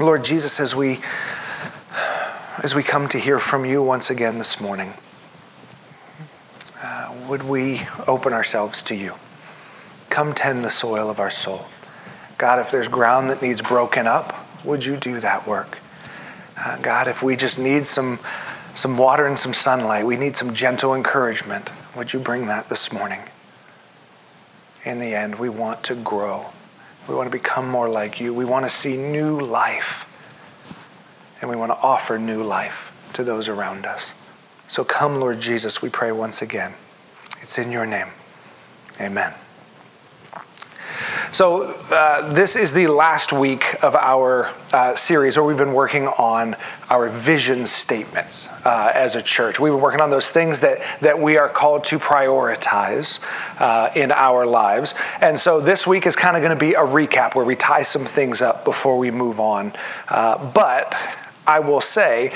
Lord Jesus, as we as we come to hear from you once again this morning, uh, would we open ourselves to you? Come tend the soil of our soul. God, if there's ground that needs broken up, would you do that work? Uh, God, if we just need some, some water and some sunlight, we need some gentle encouragement, would you bring that this morning? In the end, we want to grow. We want to become more like you. We want to see new life. And we want to offer new life to those around us. So come, Lord Jesus, we pray once again. It's in your name. Amen. So, uh, this is the last week of our uh, series where we've been working on our vision statements uh, as a church. We've been working on those things that, that we are called to prioritize uh, in our lives. And so, this week is kind of going to be a recap where we tie some things up before we move on. Uh, but I will say,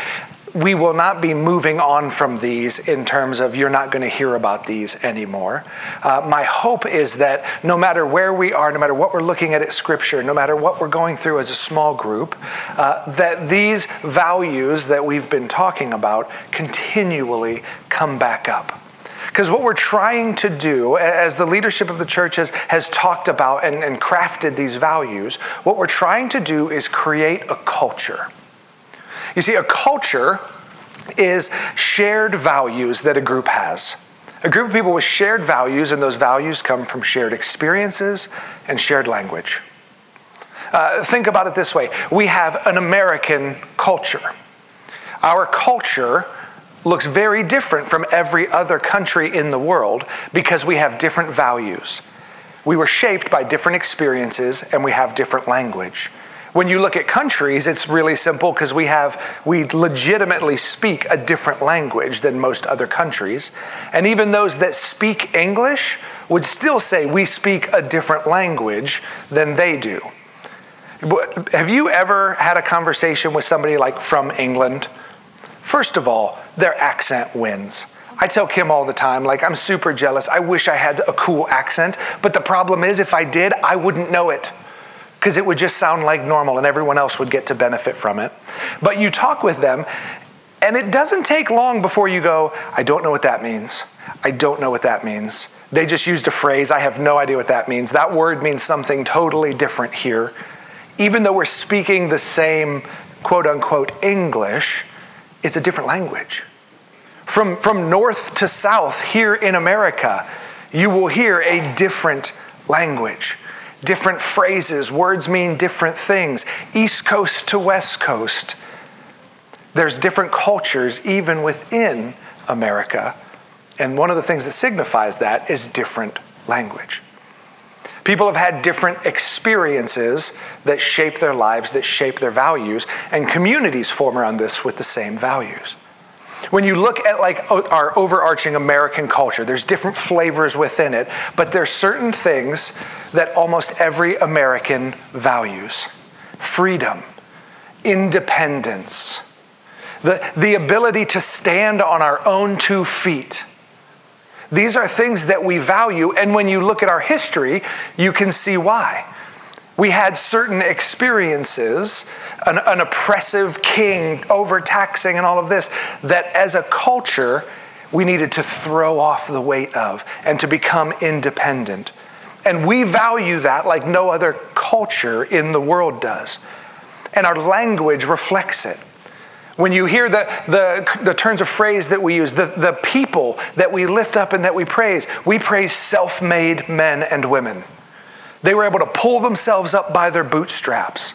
we will not be moving on from these in terms of you're not going to hear about these anymore. Uh, my hope is that no matter where we are, no matter what we're looking at at Scripture, no matter what we're going through as a small group, uh, that these values that we've been talking about continually come back up. Because what we're trying to do, as the leadership of the church has, has talked about and, and crafted these values, what we're trying to do is create a culture you see, a culture is shared values that a group has. A group of people with shared values, and those values come from shared experiences and shared language. Uh, think about it this way we have an American culture. Our culture looks very different from every other country in the world because we have different values. We were shaped by different experiences and we have different language. When you look at countries, it's really simple because we have we legitimately speak a different language than most other countries. And even those that speak English would still say we speak a different language than they do. Have you ever had a conversation with somebody like from England? First of all, their accent wins. I tell Kim all the time, like, I'm super jealous. I wish I had a cool accent, but the problem is, if I did, I wouldn't know it because it would just sound like normal and everyone else would get to benefit from it. But you talk with them, and it doesn't take long before you go, I don't know what that means. I don't know what that means. They just used a phrase. I have no idea what that means. That word means something totally different here. Even though we're speaking the same quote unquote English, it's a different language. From, from north to south here in America, you will hear a different language different phrases, words mean different things. East Coast to West Coast, there's different cultures even within America. And one of the things that signifies that is different language. People have had different experiences that shape their lives, that shape their values, and communities form around this with the same values. When you look at like our overarching American culture, there's different flavors within it, but there's certain things that almost every American values. Freedom, independence, the, the ability to stand on our own two feet. These are things that we value, and when you look at our history, you can see why. We had certain experiences, an, an oppressive king overtaxing and all of this, that as a culture, we needed to throw off the weight of and to become independent. And we value that like no other culture in the world does. And our language reflects it. When you hear the, the, the turns of phrase that we use, the, the people that we lift up and that we praise, we praise self made men and women. They were able to pull themselves up by their bootstraps.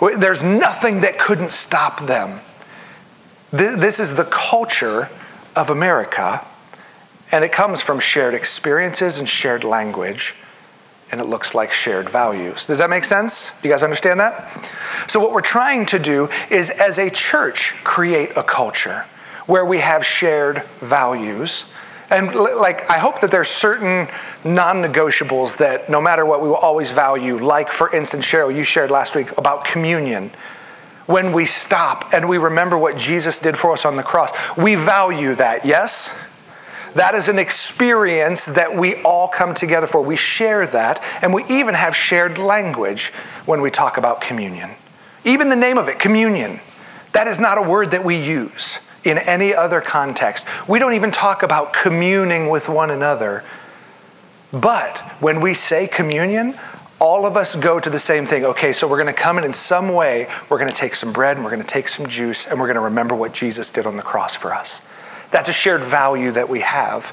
There's nothing that couldn't stop them. This is the culture of America, and it comes from shared experiences and shared language, and it looks like shared values. Does that make sense? Do you guys understand that? So, what we're trying to do is, as a church, create a culture where we have shared values and like, I hope that there's certain non negotiables that no matter what, we will always value. Like, for instance, Cheryl, you shared last week about communion. When we stop and we remember what Jesus did for us on the cross, we value that, yes? That is an experience that we all come together for. We share that, and we even have shared language when we talk about communion. Even the name of it, communion, that is not a word that we use in any other context. We don't even talk about communing with one another. But when we say communion, all of us go to the same thing. Okay, so we're going to come in in some way, we're going to take some bread and we're going to take some juice and we're going to remember what Jesus did on the cross for us. That's a shared value that we have.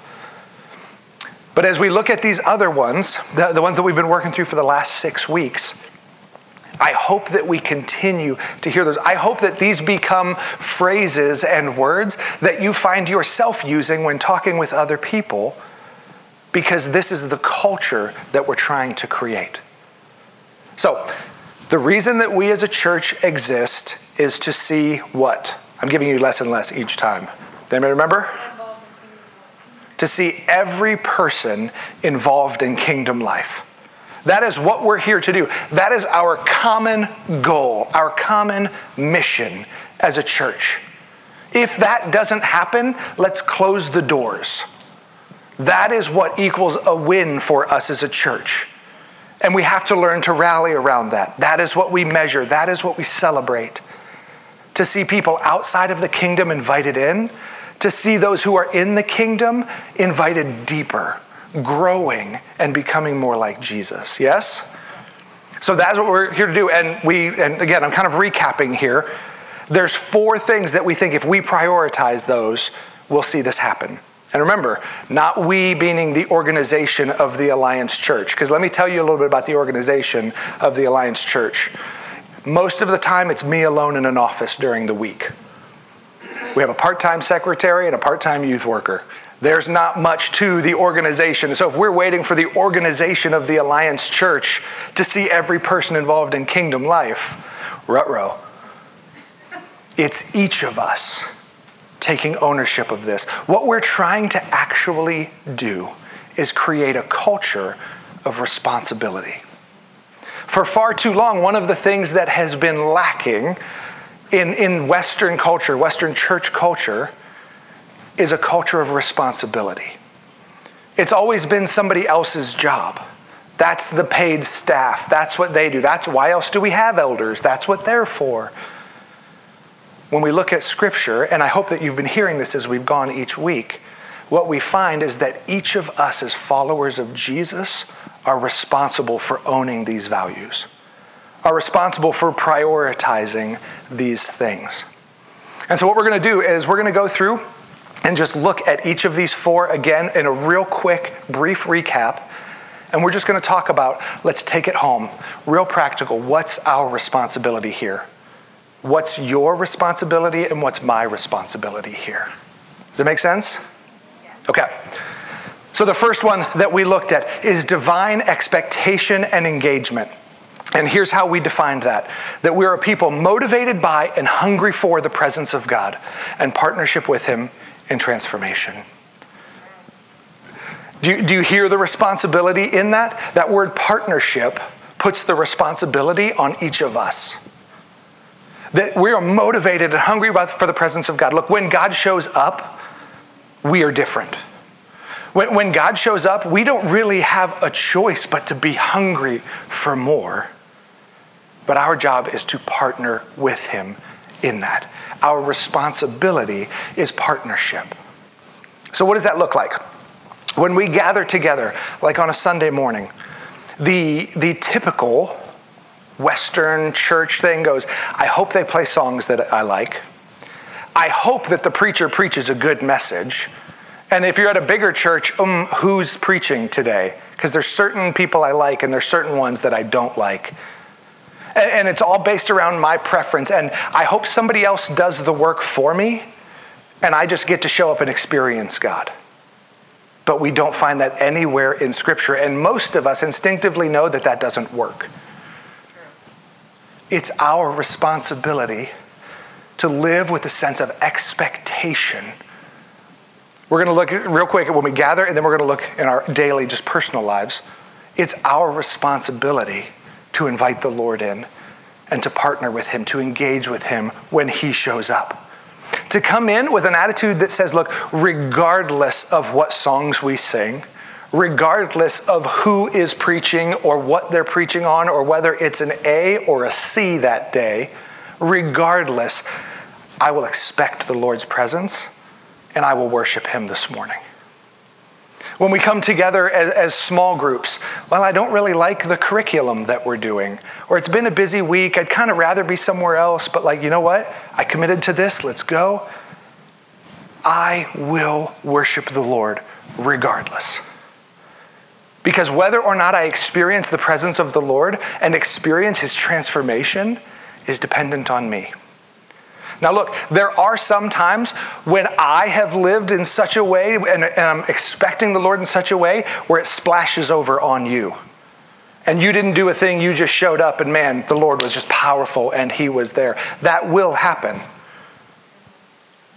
But as we look at these other ones, the, the ones that we've been working through for the last six weeks, I hope that we continue to hear those. I hope that these become phrases and words that you find yourself using when talking with other people because this is the culture that we're trying to create. So, the reason that we as a church exist is to see what? I'm giving you less and less each time. Anybody remember? To see every person involved in kingdom life. That is what we're here to do. That is our common goal, our common mission as a church. If that doesn't happen, let's close the doors. That is what equals a win for us as a church. And we have to learn to rally around that. That is what we measure, that is what we celebrate. To see people outside of the kingdom invited in, to see those who are in the kingdom invited deeper, growing, and becoming more like Jesus. Yes? So that's what we're here to do. And we, and again, I'm kind of recapping here. There's four things that we think if we prioritize those, we'll see this happen. And remember, not we meaning the organization of the Alliance Church, because let me tell you a little bit about the organization of the Alliance Church. Most of the time, it's me alone in an office during the week. We have a part time secretary and a part time youth worker. There's not much to the organization. So, if we're waiting for the organization of the Alliance Church to see every person involved in kingdom life, rutro. It's each of us taking ownership of this. What we're trying to actually do is create a culture of responsibility. For far too long, one of the things that has been lacking in, in Western culture, Western church culture, is a culture of responsibility. It's always been somebody else's job. That's the paid staff. That's what they do. That's why else do we have elders? That's what they're for when we look at Scripture, and I hope that you've been hearing this as we've gone each week, what we find is that each of us, as followers of Jesus, are responsible for owning these values, are responsible for prioritizing these things. And so, what we're going to do is we're going to go through and just look at each of these four again in a real quick, brief recap. And we're just going to talk about let's take it home, real practical. What's our responsibility here? what's your responsibility and what's my responsibility here. Does it make sense? Okay. So the first one that we looked at is divine expectation and engagement. And here's how we defined that that we're a people motivated by and hungry for the presence of God and partnership with Him in transformation. Do you, do you hear the responsibility in that? That word partnership puts the responsibility on each of us that we are motivated and hungry for the presence of God. Look, when God shows up, we are different. When, when God shows up, we don't really have a choice but to be hungry for more. But our job is to partner with Him in that. Our responsibility is partnership. So, what does that look like? When we gather together, like on a Sunday morning, the, the typical Western church thing goes, I hope they play songs that I like. I hope that the preacher preaches a good message. And if you're at a bigger church, um, who's preaching today? Because there's certain people I like and there's certain ones that I don't like. And, and it's all based around my preference. And I hope somebody else does the work for me and I just get to show up and experience God. But we don't find that anywhere in Scripture. And most of us instinctively know that that doesn't work. It's our responsibility to live with a sense of expectation. We're going to look real quick at when we gather, and then we're going to look in our daily, just personal lives. It's our responsibility to invite the Lord in and to partner with Him, to engage with Him when He shows up. To come in with an attitude that says, look, regardless of what songs we sing, regardless of who is preaching or what they're preaching on, or whether it's an A or a C that day, regardless, I will expect the Lord's presence and I will worship Him this morning. When we come together as, as, small groups, well, I don't really like the curriculum that we're doing, or it's been a busy week, I'd kind of rather be somewhere else, but like, you know what? I committed to this, let's go. I will worship the Lord regardless. Because whether or not I experience the presence of the Lord and experience his transformation is dependent on me. Now, look, there are some times when I have lived in such a way and, and, I'm expecting the Lord in such a way where it splashes over on you. And you didn't do a thing, you just showed up, and man, the Lord was just powerful and He was there. That will happen.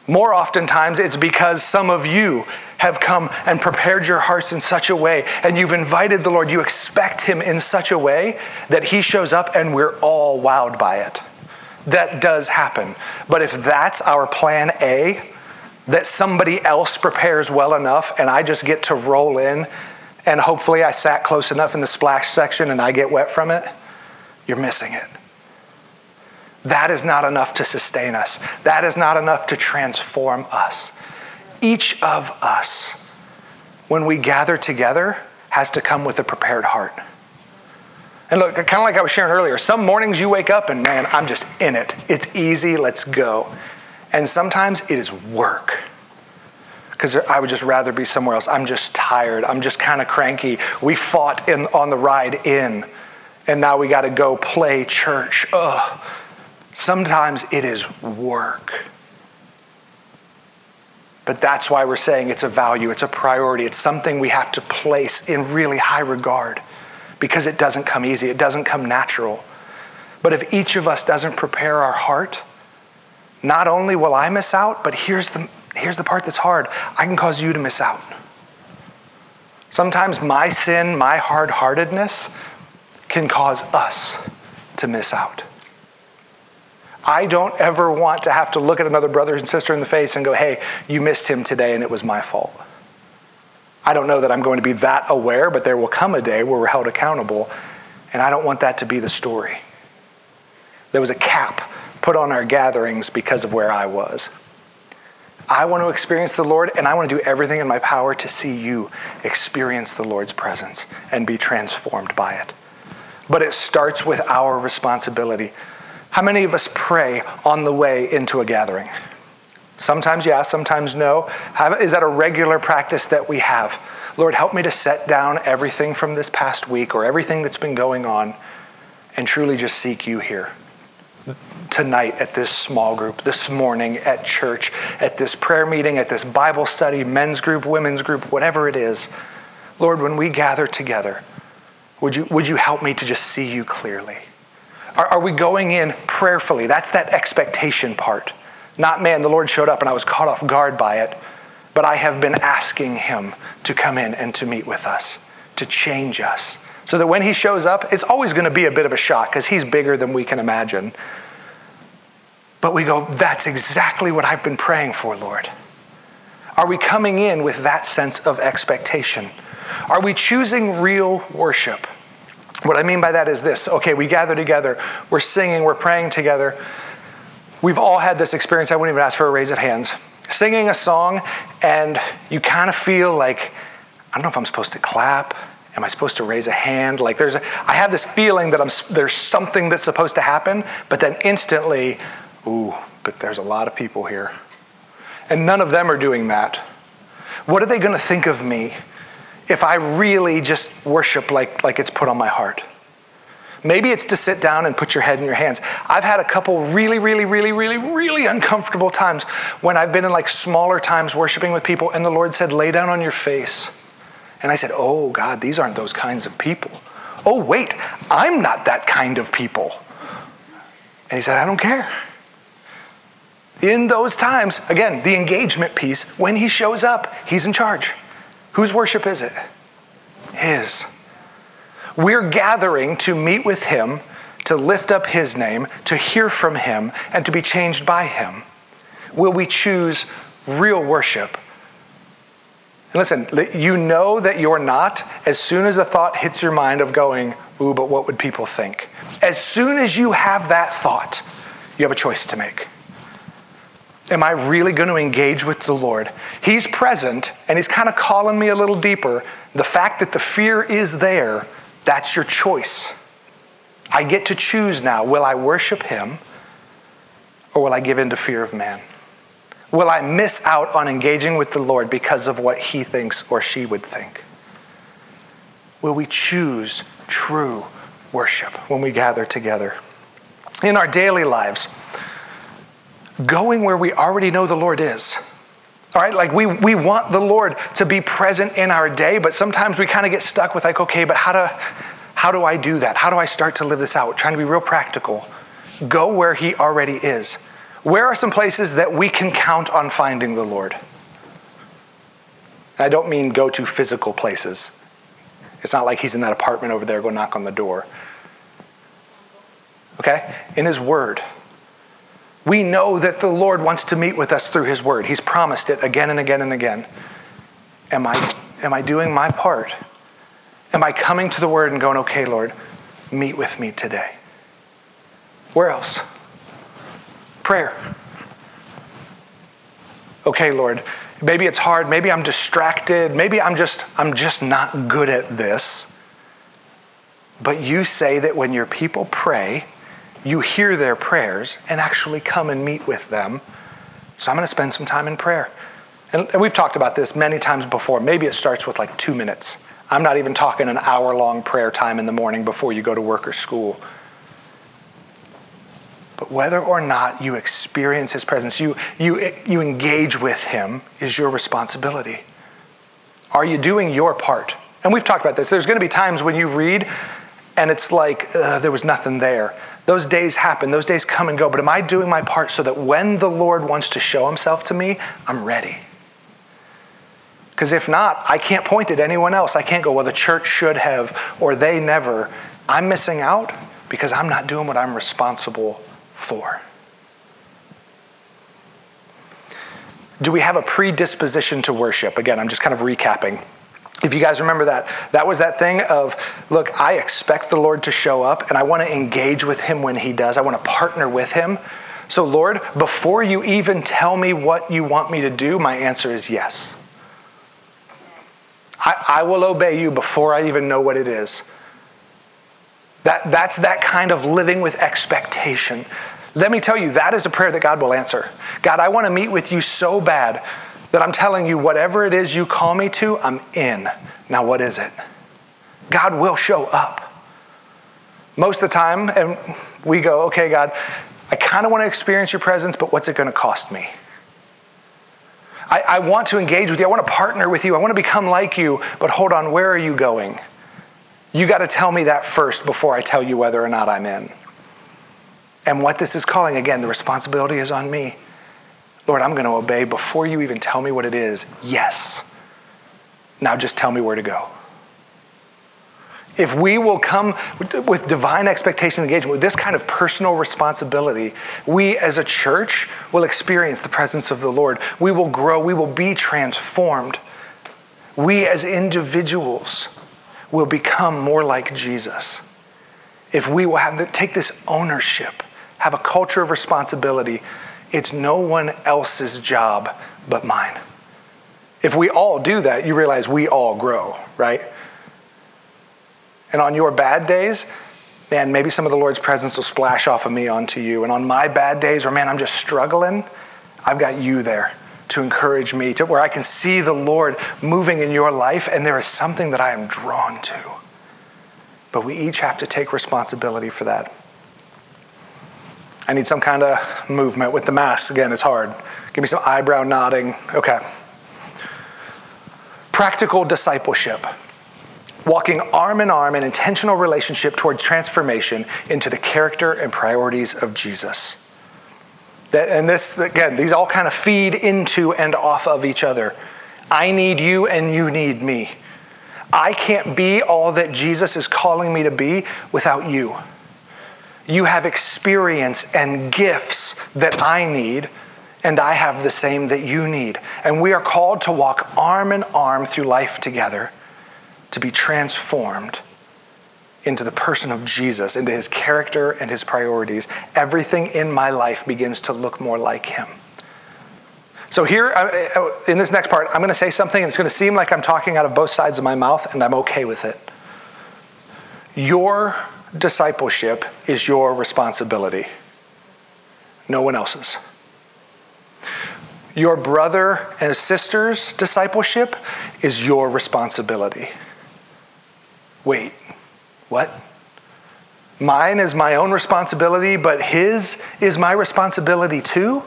More oftentimes, it's because some of you have come and prepared your hearts in such a way, and you've invited the Lord. You expect Him in such a way that He shows up, and we're all wowed by it. That does happen. But if that's our plan A, that somebody else prepares well enough, and I just get to roll in, and hopefully I sat close enough in the splash section and I get wet from it, you're missing it. That is not enough to sustain us. That is not enough to transform us. Each of us, when we gather together, has to come with a prepared heart. And look, kind of like I was sharing earlier, some mornings you wake up and man, I'm just in it. It's easy, let's go. And sometimes it is work. Because I would just rather be somewhere else. I'm just tired. I'm just kind of cranky. We fought in, on the ride in, and now we got to go play church. Ugh Sometimes it is work. But that's why we're saying it's a value, it's a priority, it's something we have to place in really high regard because it doesn't come easy, it doesn't come natural. But if each of us doesn't prepare our heart, not only will I miss out, but here's the, here's the part that's hard I can cause you to miss out. Sometimes my sin, my hard heartedness, can cause us to miss out. I don't ever want to have to look at another brother and sister in the face and go, hey, you missed him today and it was my fault. I don't know that I'm going to be that aware, but there will come a day where we're held accountable, and I don't want that to be the story. There was a cap put on our gatherings because of where I was. I want to experience the Lord, and I want to do everything in my power to see you experience the Lord's presence and be transformed by it. But it starts with our responsibility how many of us pray on the way into a gathering? Sometimes yes, sometimes no. Is that a regular practice that we have? Lord, help me to set down everything from this past week or everything that's been going on and truly just seek you here. Tonight at this small group, this morning at church, at this prayer meeting, at this Bible study, men's group, women's group, whatever it is. Lord, when we gather together, would you, would you help me to just see you clearly? Are, are we going in prayerfully? That's that expectation part. Not, man, the Lord showed up and I was caught off guard by it, but I have been asking Him to come in and to meet with us, to change us. So that when He shows up, it's always going to be a bit of a shock because He's bigger than we can imagine. But we go, that's exactly what I've been praying for, Lord. Are we coming in with that sense of expectation? Are we choosing real worship? What I mean by that is this okay, we gather together, we're singing, we're praying together. We've all had this experience. I wouldn't even ask for a raise of hands. Singing a song, and you kind of feel like, I don't know if I'm supposed to clap. Am I supposed to raise a hand? Like there's, a, I have this feeling that I'm, there's something that's supposed to happen, but then instantly, ooh, but there's a lot of people here. And none of them are doing that. What are they going to think of me? if I really just worship like, like it's put on my heart. Maybe it's to sit down and put your head in your hands. I've had a couple really, really, really, really, really uncomfortable times when I've been in like smaller times worshiping with people, and the Lord said, Lay down on your face. And I said, Oh, God, these aren't those kinds of people. Oh, wait, I'm not that kind of people. And he said, I don't care. In those times, again, the engagement piece, when he shows up, he's in charge. Whose worship is it? His. We're gathering to meet with Him, to lift up His name, to hear from Him, and to be changed by Him. Will we choose real worship And listen, you know that you're not as soon as a thought hits your mind of going, ooh, but what would people think? As soon as you have that thought, you have a choice to make. Am I really going to engage with the Lord? He's present and He's kind of calling me a little deeper. The fact that the fear is there, that's your choice. I get to choose now will I worship Him or will I give in to fear of man? Will I miss out on engaging with the Lord because of what He thinks or she would think? Will we choose true worship when we gather together? In our daily lives, going where we already know the Lord is. All right, like we, we want the Lord to be present in our day, but sometimes we kind of get stuck with, like, okay, but how do, how do I do that? How do I start to live this out? trying to be real practical. Go where He already is. Where are some places that we can count on finding the Lord? I don't mean go to physical places. It's not like He's in that apartment over there, go knock on the door. Okay? In His Word. We know that the Lord wants to meet with us through His Word. He's promised it again and again and again. Am I, am I doing my part? Am I coming to the Word and going, okay, Lord, meet with me today? Where else? Prayer. Okay, Lord, maybe it's hard, maybe I'm distracted, maybe I'm just I'm just not good at this. But you say that when your people pray, you hear their prayers and actually come and meet with them. So I'm going to spend some time in prayer. And, and, we've talked about this many times before. Maybe it starts with like two minutes. I'm not even talking an hour long prayer time in the morning before you go to work or school. But whether or not you experience his presence, you, you, you engage with him, is your responsibility. Are you doing your part? And we've talked about this. There's going to be times when you read and it's like there was nothing there. Those days happen, those days come and go, but am I doing my part so that when the Lord wants to show himself to me, I'm ready? Because if not, I can't point at anyone else. I can't go, well, the church should have, or they never. I'm missing out because I'm not doing what I'm responsible for. Do we have a predisposition to worship? Again, I'm just kind of recapping. If you guys remember that, that was that thing of, look, I expect the Lord to show up and I want to engage with him when he does. I want to partner with him. So, Lord, before you even tell me what you want me to do, my answer is yes. I, I will obey you before I even know what it is. That, that's that kind of living with expectation. Let me tell you, that is a prayer that God will answer. God, I want to meet with you so bad that I'm telling you, whatever it is you call me to, I'm in. Now, what is it? God will show up. Most of the time, and we go, okay, God, I kind of want to experience your presence, but what's it going to cost me? I, I want to engage with you. I want to partner with you. I want to become like you, but hold on, where are you going? You got to tell me that first before I tell you whether or not I'm in. And what this is calling, again, the responsibility is on me. Lord, I'm going to obey before you even tell me what it is. Yes. Now just tell me where to go. If we will come with divine expectation engagement, with this kind of personal responsibility, we as a church will experience the presence of the Lord. We will grow, we will be transformed. We as individuals will become more like Jesus. If we will have the, take this ownership, have a culture of responsibility it's no one else's job but mine. If we all do that, you realize we all grow, right? And on your bad days, man, maybe some of the Lord's presence will splash off of me onto you. And on my bad days where, man, I'm just struggling, I've got you there to encourage me, to where I can see the Lord moving in your life, and there is something that I am drawn to. But we each have to take responsibility for that. I need some kind of movement with the mask. Again, it's hard. Give me some eyebrow nodding. Okay. Practical discipleship. Walking arm in arm in intentional relationship towards transformation into the character and priorities of Jesus. And this, again, these all kind of feed into and off of each other. I need you and you need me. I can't be all that Jesus is calling me to be without you. You have experience and gifts that I need, and I have the same that you need. And we are called to walk arm in arm through life together to be transformed into the person of Jesus, into his character and his priorities. Everything in my life begins to look more like him. So, here in this next part, I'm going to say something, and it's going to seem like I'm talking out of both sides of my mouth, and I'm okay with it. Your discipleship is your responsibility, no one else's. Your brother and sister's discipleship is your responsibility. Wait, what? Mine is my own responsibility, but his is my responsibility too?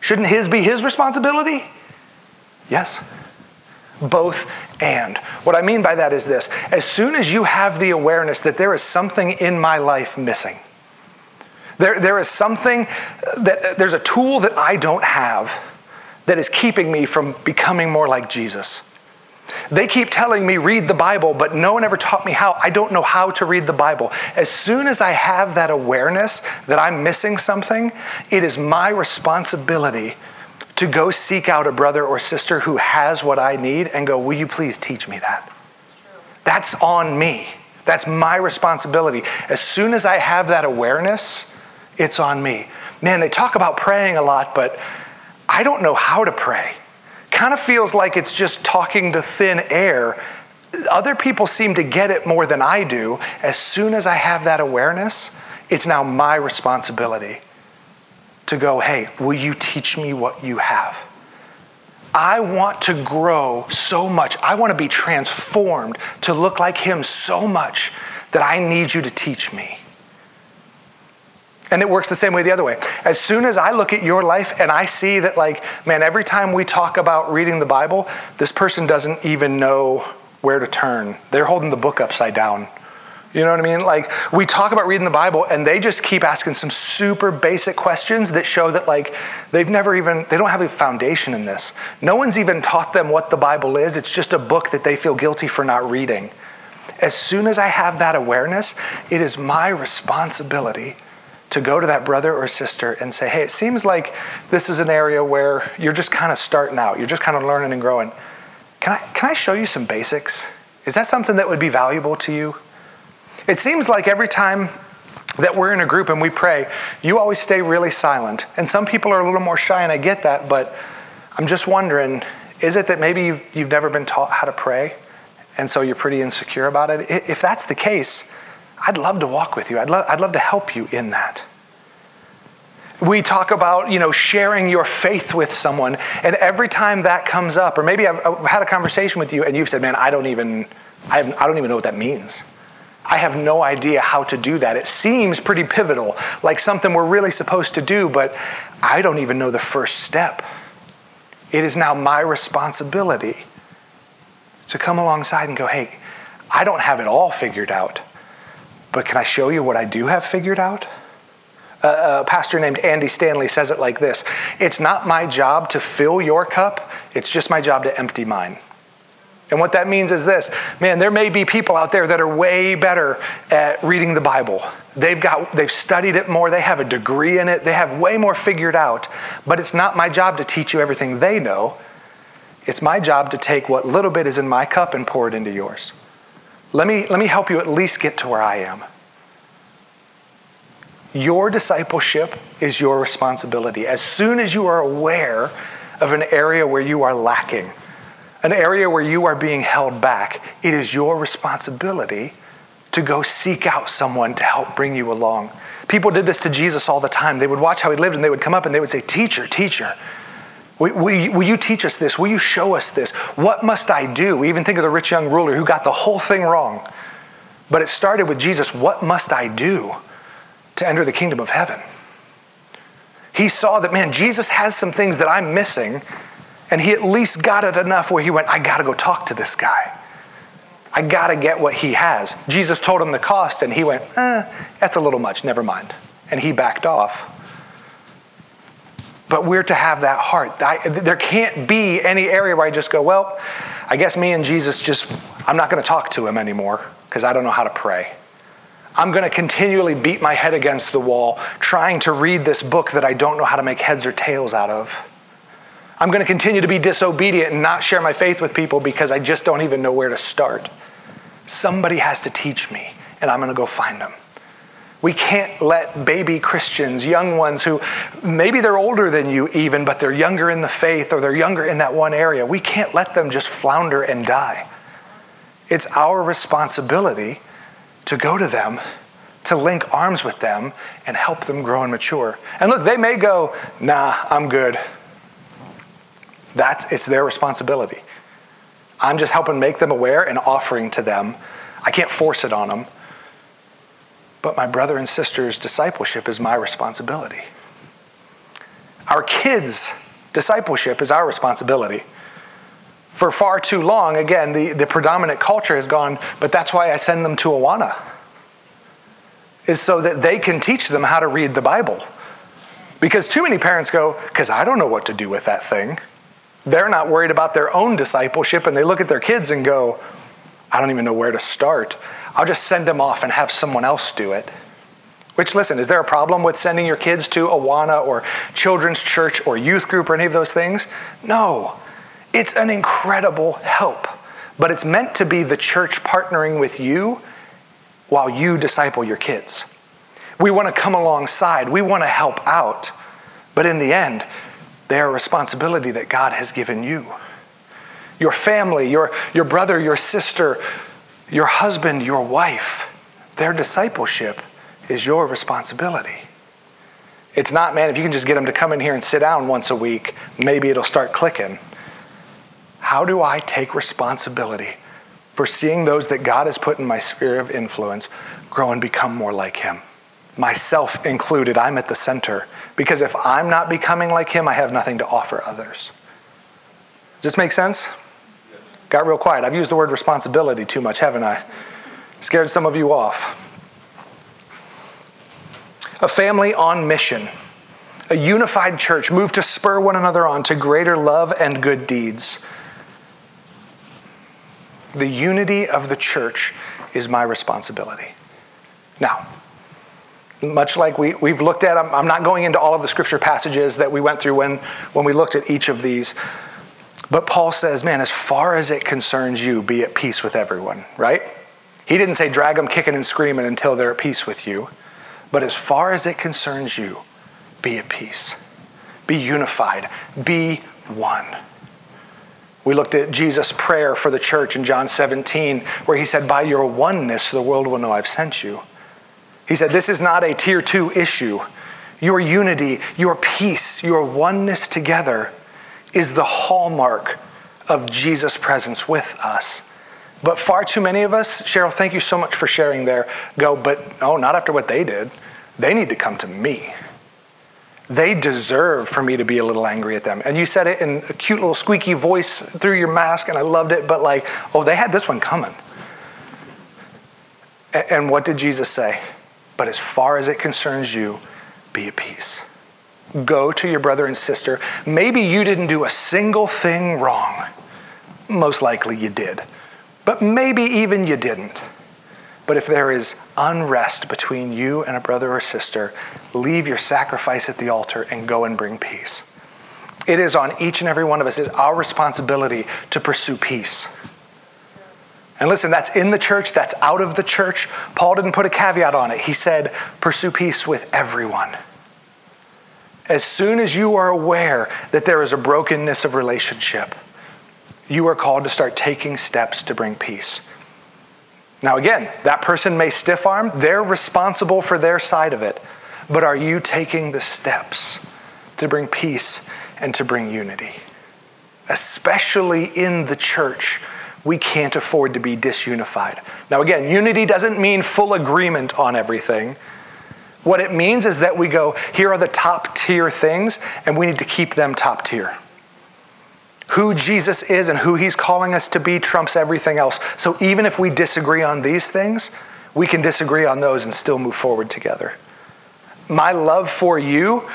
Shouldn't his be his responsibility? Yes. Both and. What I mean by that is this as soon as you have the awareness that there is something in my life missing, there, there is something that there's a tool that I don't have that is keeping me from becoming more like Jesus. They keep telling me read the Bible, but no one ever taught me how. I don't know how to read the Bible. As soon as I have that awareness that I'm missing something, it is my responsibility to go seek out a brother or sister who has what I need and go, Will you please teach me that? That's on me. That's my responsibility. As soon as I have that awareness, it's on me. Man, they talk about praying a lot, but I don't know how to pray. Kind of feels like it's just talking to thin air. Other people seem to get it more than I do. As soon as I have that awareness, it's now my responsibility to go, hey, will you teach me what you have? I want to grow so much. I want to be transformed to look like Him so much that I need you to teach me. And it works the same way the other way. As soon as I look at your life and I see that, like, man, every time we talk about reading the Bible, this person doesn't even know where to turn. They're holding the book upside down. You know what I mean? Like, we talk about reading the Bible and they just keep asking some super basic questions that show that, like, they've never even, they don't have a foundation in this. No one's even taught them what the Bible is. It's just a book that they feel guilty for not reading. As soon as I have that awareness, it is my responsibility to go to that brother or sister and say, hey, it seems like this is an area where you're just kind of starting out, you're just kind of learning and growing. Can I, can I show you some basics? Is that something that would be valuable to you? It seems like every time that we're in a group and we pray, you always stay really silent. And some people are a little more shy, and I get that, but I'm just wondering is it that maybe you've, you've never been taught how to pray, and so you're pretty insecure about it? If that's the case, I'd love to walk with you. I'd, lo- I'd love to help you in that. We talk about, you know, sharing your faith with someone, and every time that comes up, or maybe I've, I've had a conversation with you and you've said, man, I don't even, I, I don't even know what that means. I have no idea how to do that. It seems pretty pivotal, like something we're really supposed to do, but I don't even know the first step. It is now my responsibility to come alongside and go, hey, I don't have it all figured out, but can I show you what I do have figured out? a pastor named Andy Stanley says it like this It's not my job to fill your cup, it's just my job to empty mine. And what that means is this man, there may be people out there that are way better at reading the Bible. They've got they've studied it more, they have a degree in it, they have way more figured out, but it's not my job to teach you everything they know. It's my job to take what little bit is in my cup and pour it into yours. Let me, let me help you at least get to where I am. Your discipleship is your responsibility. As soon as you are aware of an area where you are lacking, an area where you are being held back, it is your responsibility to go seek out someone to help bring you along. People did this to Jesus all the time. They would watch how he lived and they would come up and they would say, Teacher, teacher, Will, you teach us this? Will you show us this? What must I do? We even think of the rich young ruler who got the whole thing wrong. But it started with Jesus what must I do to enter the kingdom of heaven? He saw that, man, Jesus has some things that I'm missing, and he at least got it enough where he went, I got to go talk to this guy. I got to get what he has. Jesus told him the cost, and he went, eh, that's a little much, never mind. And he backed off. But we're to have that heart. I, there can't be any area where I just go, well, I guess me and Jesus just, I'm not going to talk to him anymore because I don't know how to pray. I'm going to continually beat my head against the wall trying to read this book that I don't know how to make heads or tails out of. I'm going to continue to be disobedient and not share my faith with people because I just don't even know where to start. Somebody has to teach me, and I'm going to go find them. We can't let baby Christians, young ones who maybe they're older than you even, but they're younger in the faith or they're younger in that one area, we can't let them just flounder and die. It's our responsibility to go to them, to link arms with them, and help them grow and mature. And look, they may go, nah, I'm good. That's, it's their responsibility. I'm just helping make them aware and offering to them. I can't force it on them. But my brother and sister's discipleship is my responsibility. Our kids' discipleship is our responsibility. For far too long, again, the, the predominant culture has gone, but that's why I send them to Awana, is so that they can teach them how to read the Bible. Because too many parents go, because I don't know what to do with that thing. They're not worried about their own discipleship, and they look at their kids and go, I don't even know where to start. I'll just send them off and have someone else do it. Which, listen, is there a problem with sending your kids to Awana or children's church or youth group or any of those things? No. It's an incredible help, but it's meant to be the church partnering with you while you disciple your kids. We want to come alongside, we want to help out, but in the end, they're a responsibility that God has given you. Your family, your, your brother, your sister, your husband, your wife, their discipleship is your responsibility. It's not, man, if you can just get them to come in here and sit down once a week, maybe it'll start clicking. How do I take responsibility for seeing those that God has put in my sphere of influence grow and become more like Him? Myself included, I'm at the center. Because if I'm not becoming like Him, I have nothing to offer others. Does this make sense? Got real quiet. I've used the word responsibility too much, haven't I? Scared some of you off. A family on mission, a unified church moved to spur one another on to greater love and good deeds. The unity of the church is my responsibility. Now, much like we, we've looked at, I'm, I'm not going into all of the scripture passages that we went through when, when we looked at each of these. But Paul says, man, as far as it concerns you, be at peace with everyone, right? He didn't say drag them kicking and screaming until they're at peace with you. But as far as it concerns you, be at peace. Be unified. Be one. We looked at Jesus' prayer for the church in John 17, where he said, By your oneness, the world will know I've sent you. He said, This is not a tier two issue. Your unity, your peace, your oneness together is the hallmark of Jesus' presence with us. But far too many of us, Cheryl, thank you so much for sharing there, go, but no, not after what they did. They need to come to me. They deserve for me to be a little angry at them. And you said it in a cute little squeaky voice through your mask, and I loved it, but like, oh, they had this one coming. And what did Jesus say? But as far as it concerns you, be at peace go to your brother and sister. Maybe you didn't do a single thing wrong. Most likely you did. But maybe even you didn't. But if there is unrest between you and a brother or sister, leave your sacrifice at the altar and go and bring peace. It is on each and every one of us, it's our responsibility to pursue peace. And listen, that's in the church, that's out of the church. Paul didn't put a caveat on it. He said, pursue peace with everyone. As soon as you are aware that there is a brokenness of relationship, you are called to start taking steps to bring peace. Now, again, that person may stiff arm, they're responsible for their side of it. But are you taking the steps to bring peace and to bring unity? Especially in the church, we can't afford to be disunified. Now, again, unity doesn't mean full agreement on everything. What it means is that we go, here are the top tier things, and we need to keep them top tier. Who Jesus is and who he's calling us to be trumps everything else. So even if we disagree on these things, we can disagree on those and still move forward together. My love for you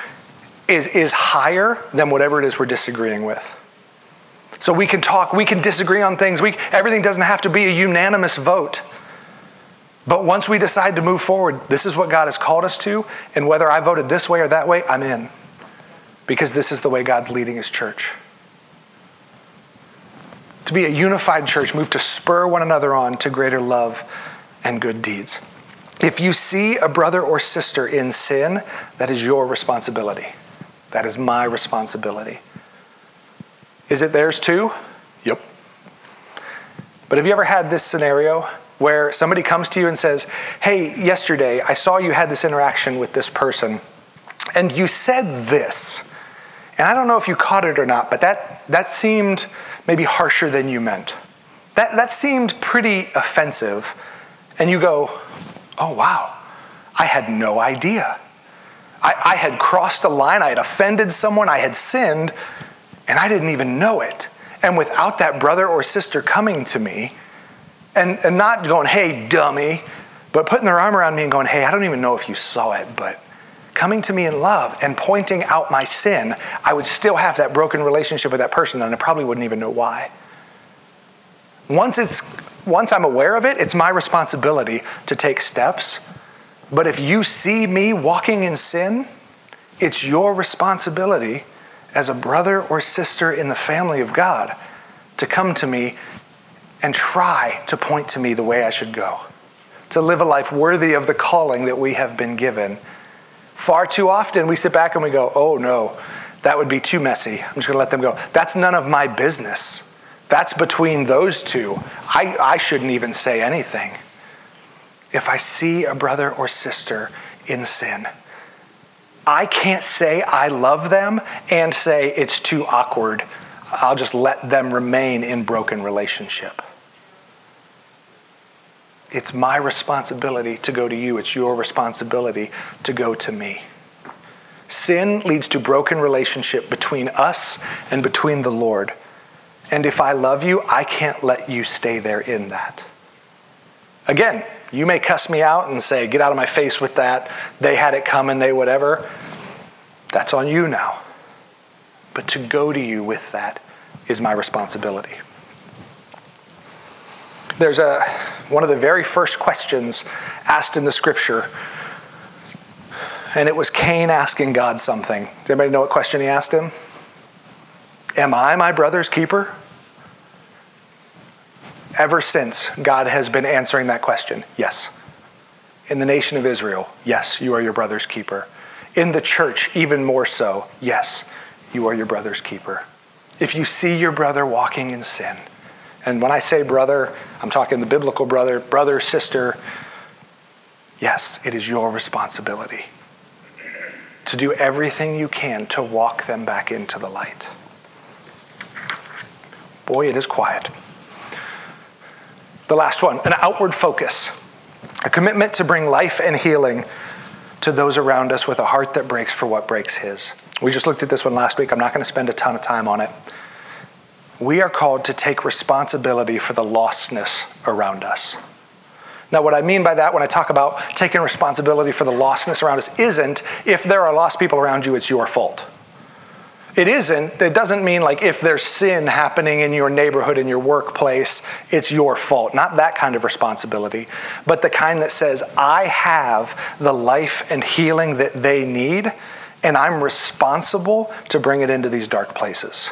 is, is higher than whatever it is we're disagreeing with. So we can talk, we can disagree on things. We, everything doesn't have to be a unanimous vote. But once we decide to move forward, this is what God has called us to, and whether I voted this way or that way, I'm in. Because this is the way God's leading his church. to be a unified church, move to spur one another on to greater love and good deeds. If you see a brother or sister in sin, that is your responsibility. That is my responsibility. Is it theirs too? Yep. But have you ever had this scenario where somebody comes to you and says, Hey, yesterday I saw you had this interaction with this person, and you said this. And I don't know if you caught it or not, but that, that seemed maybe harsher than you meant. That, that seemed pretty offensive. And you go, oh, wow, I had no idea. I, I had crossed a line, I had offended someone, I had sinned, and I didn't even know it. And without that brother or sister coming to me and, and not going, hey, dummy, but putting their arm around me and going, hey, I don't even know if you saw it, but coming to me in love and pointing out my sin, I would still have that broken relationship with that person and I probably wouldn't even know why. Once it's once I'm aware of it, it's my responsibility to take steps. But if you see me walking in sin, it's your responsibility as a brother or sister in the family of God to come to me and try to point to me the way I should go, to live a life worthy of the calling that we have been given Far too often we sit back and we go, oh no, that would be too messy. I'm just going to let them go. That's none of my business. That's between those two. I, I shouldn't even say anything. If I see a brother or sister in sin, I can't say I love them and say it's too awkward. I'll just let them remain in broken relationship. It's my responsibility to go to you. It's your responsibility to go to me. Sin leads to broken relationship between us and between the Lord. And if I love you, I can't let you stay there in that. Again, you may cuss me out and say, get out of my face with that. They had it coming, they whatever. That's on you now. But to go to you with that is my responsibility. There's a, one of the very first questions asked in the scripture, and it was Cain asking God something. Does anybody know what question he asked him? Am I my brother's keeper? Ever since, God has been answering that question yes. In the nation of Israel, yes, you are your brother's keeper. In the church, even more so, yes, you are your brother's keeper. If you see your brother walking in sin, and when I say brother, I'm talking the biblical brother, brother, sister. Yes, it is your responsibility to do everything you can to walk them back into the light. Boy, it is quiet. The last one an outward focus, a commitment to bring life and healing to those around us with a heart that breaks for what breaks his. We just looked at this one last week. I'm not going to spend a ton of time on it we are called to take responsibility for the lostness around us. Now, what I mean by that when I talk about taking responsibility for the lostness around us isn't if there are lost people around you, it's your fault. It isn't, it doesn't mean like if there's sin happening in your neighborhood, in your workplace, it's your fault. Not that kind of responsibility, but the kind that says, I have the life and healing that they need, and I'm responsible to bring it into these dark places.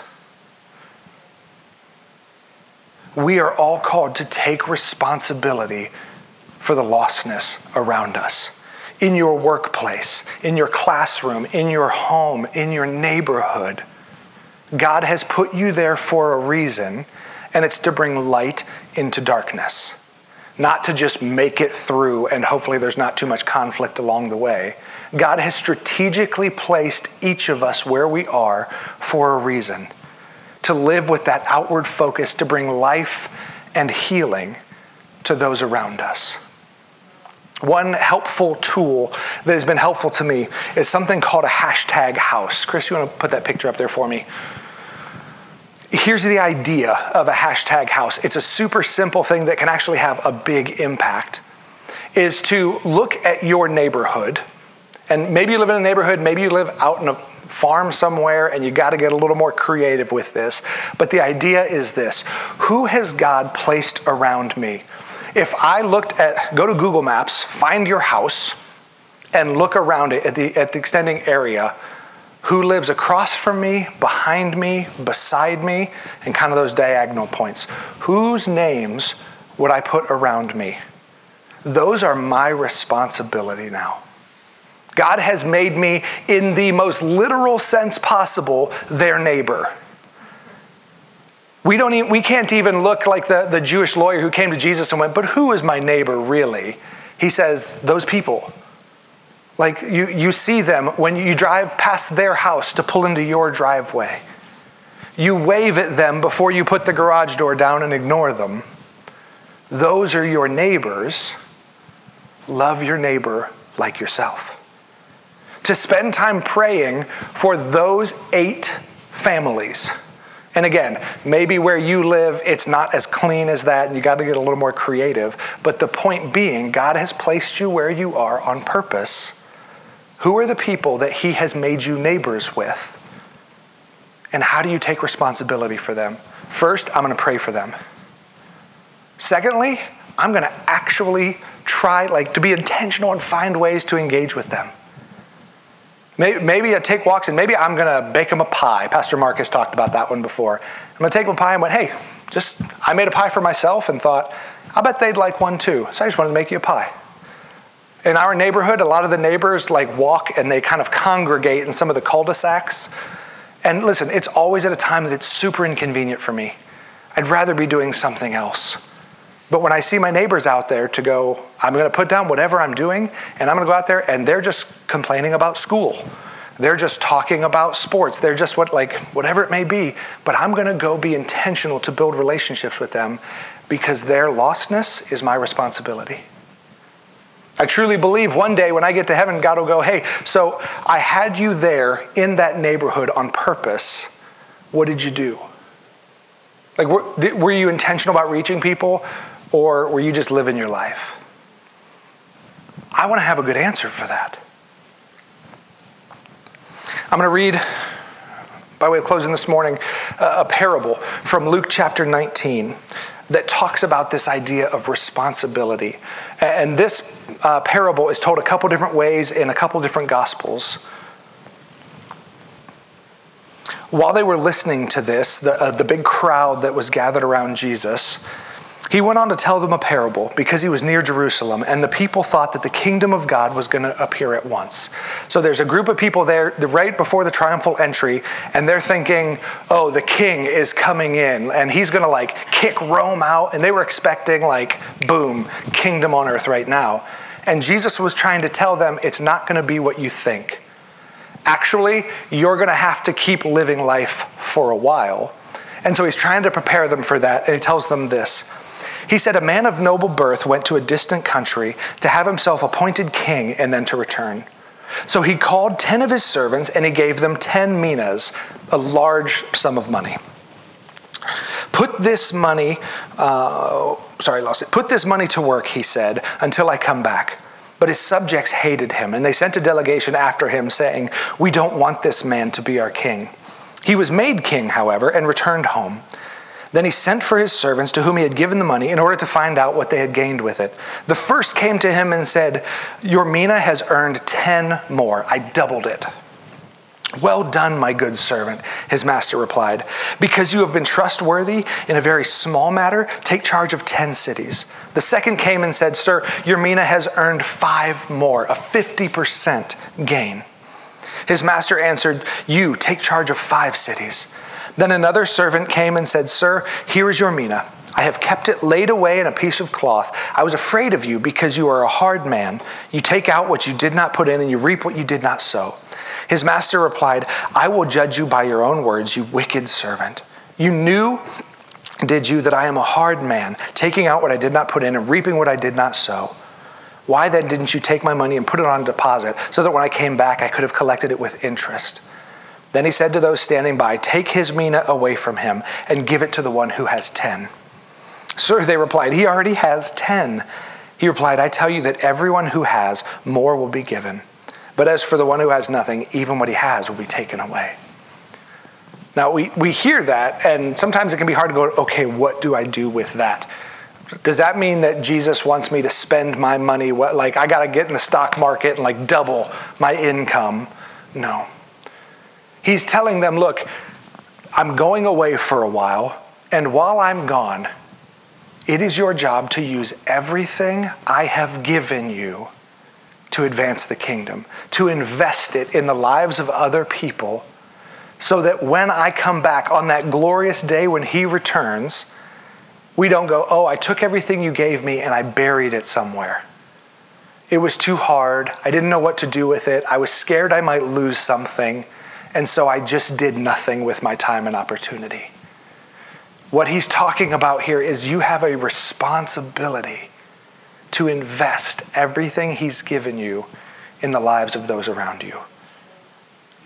we are all called to take responsibility for the lostness around us. In your workplace, in your classroom, in your home, in your neighborhood. God has put you there for a reason, and it's to bring light into darkness. Not to just make it through and hopefully there's not too much conflict along the way. God has strategically placed each of us where we are for a reason to live with that outward focus to bring life and healing to those around us. One helpful tool that has been helpful to me is something called a hashtag house. Chris, you want to put that picture up there for me? Here's the idea of a hashtag house it's a super simple thing that can actually have a big impact. Is to look at your neighborhood, and maybe you live in a neighborhood, maybe you live out in a farm somewhere and you got to get a little more creative with this. But the idea is this Who has God placed around me? If I looked at, go to Google Maps, find your house, and look around it at the, at the extending area, Who lives across from me, behind me, beside me, and kind of those diagonal points? Whose names would I put around me? Those are my responsibility now. God has made me, in the most literal sense possible, their neighbor. We, don't even, we can't even look like the, the Jewish lawyer who came to Jesus and went, But who is my neighbor really? He says, Those people. Like you, you see them when you drive past their house to pull into your driveway. You wave at them before you put the garage door down and ignore them. Those are your neighbors. Love your neighbor like yourself. To spend time praying for those eight families and again, maybe where you live, it's not as clean as that, and you got to get a little more creative. But the point being, God has placed you where you are on purpose. Who are the people that He has made you neighbors with? And how do you take responsibility for them? First, I'm going to pray for them. Secondly, I'm going to actually try, like, to be intentional and find ways to engage with them. Maybe, I take walks and maybe I'm going to bake them a pie. Pastor Marcus talked about that one before. I'm going to take them a pie and went, hey, just, I made a pie for myself and thought, I bet they'd like one too. So I just wanted to make you a pie. In our neighborhood, a lot of the neighbors like walk and they kind of congregate in some of the cul-de-sacs. And listen, it's always at a time that it's super inconvenient for me. I'd rather be doing something else. But when I see my neighbors out there to go, I'm going to put down whatever I'm doing and I'm going to go out there and they're just complaining about school. They're just talking about sports. They're just what, like, whatever it may be. But I'm going to go be intentional to build relationships with them because their lostness is my responsibility. I truly believe one day when I get to heaven, God will go, hey, so I had you there in that neighborhood on purpose. What did you do? Like, were, were you intentional about reaching people? Or were you just living your life? I want to have a good answer for that. I'm going to read, by way of closing this morning, a parable from Luke chapter 19 that talks about this idea of responsibility. And this uh, parable is told a couple different ways in a couple different gospels. While they were listening to this, the, uh, the big crowd that was gathered around Jesus, he went on to tell them a parable because he was near Jerusalem, and the people thought that the kingdom of God was going to appear at once. So there's a group of people there right before the triumphal entry, and they're thinking, oh, the king is coming in, and he's going to like kick Rome out. And they were expecting, like, boom, kingdom on earth right now. And Jesus was trying to tell them it's not going to be what you think. Actually, you're going to have to keep living life for a while. And so he's trying to prepare them for that, and he tells them this he said, A man of noble birth went to a distant country to have himself appointed king and then to return. So he called 10 of his servants and he gave them 10 minas, a large sum of money. Put this money, uh, sorry, lost it. Put this money to work, he said, until I come back. But his subjects hated him, and they sent a delegation after him, saying, We don't want this man to be our king. He was made king, however, and returned home. Then he sent for his servants to whom he had given the money in order to find out what they had gained with it. The first came to him and said, Your mina has earned ten more. I doubled it. Well done, my good servant, his master replied. Because you have been trustworthy in a very small matter, take charge of ten cities. The second came and said, Sir, your mina has earned five more, a 50% gain. His master answered, You take charge of five cities. Then another servant came and said, Sir, here is your mina. I have kept it laid away in a piece of cloth. I was afraid of you because you are a hard man. You take out what you did not put in, and you reap what you did not sow. His master replied, I will judge you by your own words, you wicked servant. You knew, did you, that I am a hard man, taking out what I did not put in and reaping what I did not sow? Why then didn't you take my money and put it on deposit so that when I came back I could have collected it with interest? Then he said to those standing by, Take his mina away from him and give it to the one who has ten. Sir, they replied, He already has ten. He replied, I tell you that everyone who has, more will be given. But as for the one who has nothing, even what he has will be taken away. Now, we, we hear that, and sometimes it can be hard to go, okay, what do I do with that? Does that mean that Jesus wants me to spend my money? What, like, I got to get in the stock market and like double my income? No. He's telling them, look, I'm going away for a while, and while I'm gone, it is your job to use everything I have given you to advance the kingdom, to invest it in the lives of other people, so that when I come back on that glorious day when He returns, we don't go, oh, I took everything you gave me and I buried it somewhere. It was too hard. I didn't know what to do with it. I was scared I might lose something. And so I just did nothing with my time and opportunity. What he's talking about here is you have a responsibility to invest everything he's given you in the lives of those around you.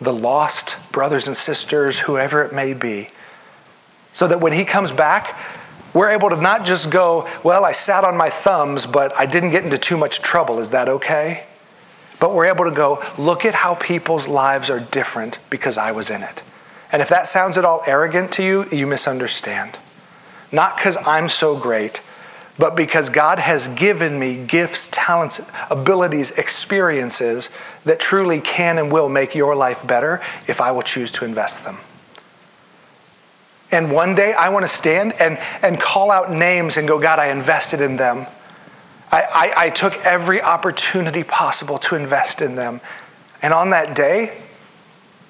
The lost brothers and sisters, whoever it may be, so that when he comes back, we're able to not just go, well, I sat on my thumbs, but I didn't get into too much trouble. Is that okay? But we're able to go, look at how people's lives are different because I was in it. And if that sounds at all arrogant to you, you misunderstand. Not because I'm so great, but because God has given me gifts, talents, abilities, experiences that truly can and will make your life better if I will choose to invest them. And one day I want to stand and, and call out names and go, God, I invested in them. I, I, I took every opportunity possible to invest in them. And on that day,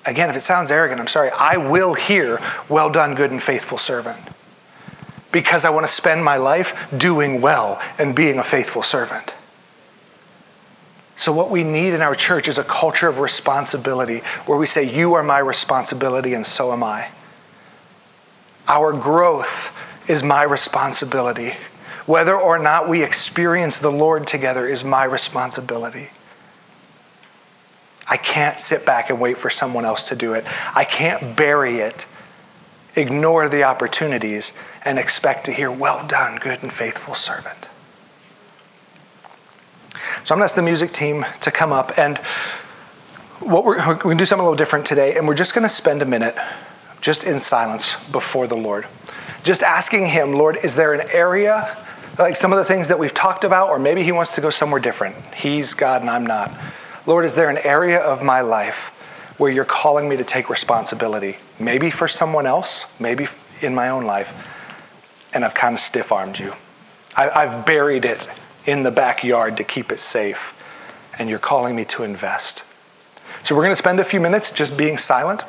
again, if it sounds arrogant, I'm sorry, I will hear, Well done, good and faithful servant. Because I want to spend my life doing well and being a faithful servant. So, what we need in our church is a culture of responsibility where we say, You are my responsibility, and so am I. Our growth is my responsibility. Whether or not we experience the Lord together is my responsibility. I can't sit back and wait for someone else to do it. I can't bury it, ignore the opportunities, and expect to hear, Well done, good and faithful servant. So I'm going to ask the music team to come up, and what we're, we're going to do something a little different today, and we're just going to spend a minute just in silence before the Lord. Just asking Him, Lord, is there an area, like some of the things that we've talked about, or maybe He wants to go somewhere different? He's God and I'm not. Lord, is there an area of my life where you're calling me to take responsibility? Maybe for someone else, maybe in my own life, and I've kind of stiff armed you. I've buried it in the backyard to keep it safe, and you're calling me to invest. So we're going to spend a few minutes just being silent.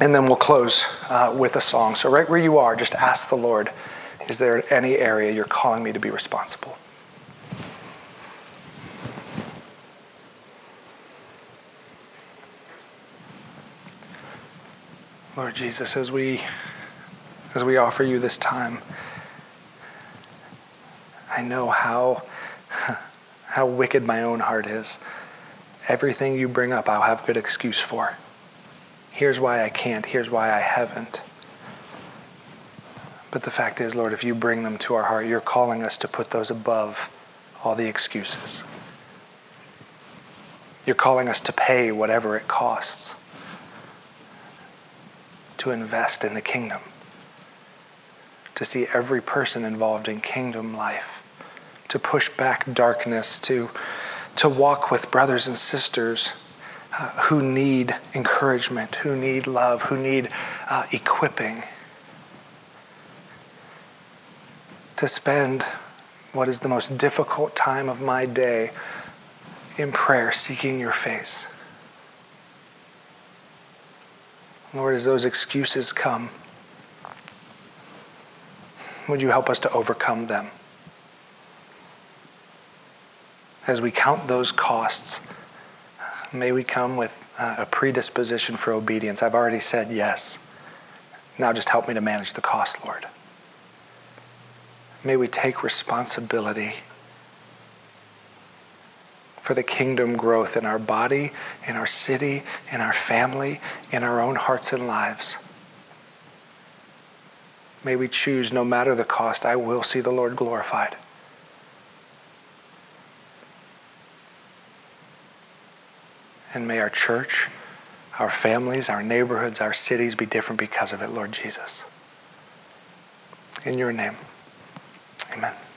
And then we'll close uh, with a song. So, right where you are, just ask the Lord Is there any area you're calling me to be responsible? Lord Jesus, as we as we offer you this time, I know how how wicked my own heart is. Everything you bring up, I'll have good excuse for. Here's why I can't. Here's why I haven't. But the fact is, Lord, if you bring them to our heart, you're calling us to put those above all the excuses. You're calling us to pay whatever it costs to invest in the kingdom, to see every person involved in kingdom life, to push back darkness, to, to walk with brothers and sisters uh, who need encouragement, who need love, who need uh, equipping. To spend what is the most difficult time of my day in prayer, seeking your face. Lord, as those excuses come, would you help us to overcome them? As we count those costs, May we come with uh, a predisposition for obedience. I've already said yes. Now just help me to manage the cost, Lord. May we take responsibility for the kingdom growth in our body, in our city, in our family, in our own hearts and lives. May we choose, no matter the cost, I will see the Lord glorified. And may our church, our families, our neighborhoods, our cities be different because of it, Lord Jesus. In your name, amen.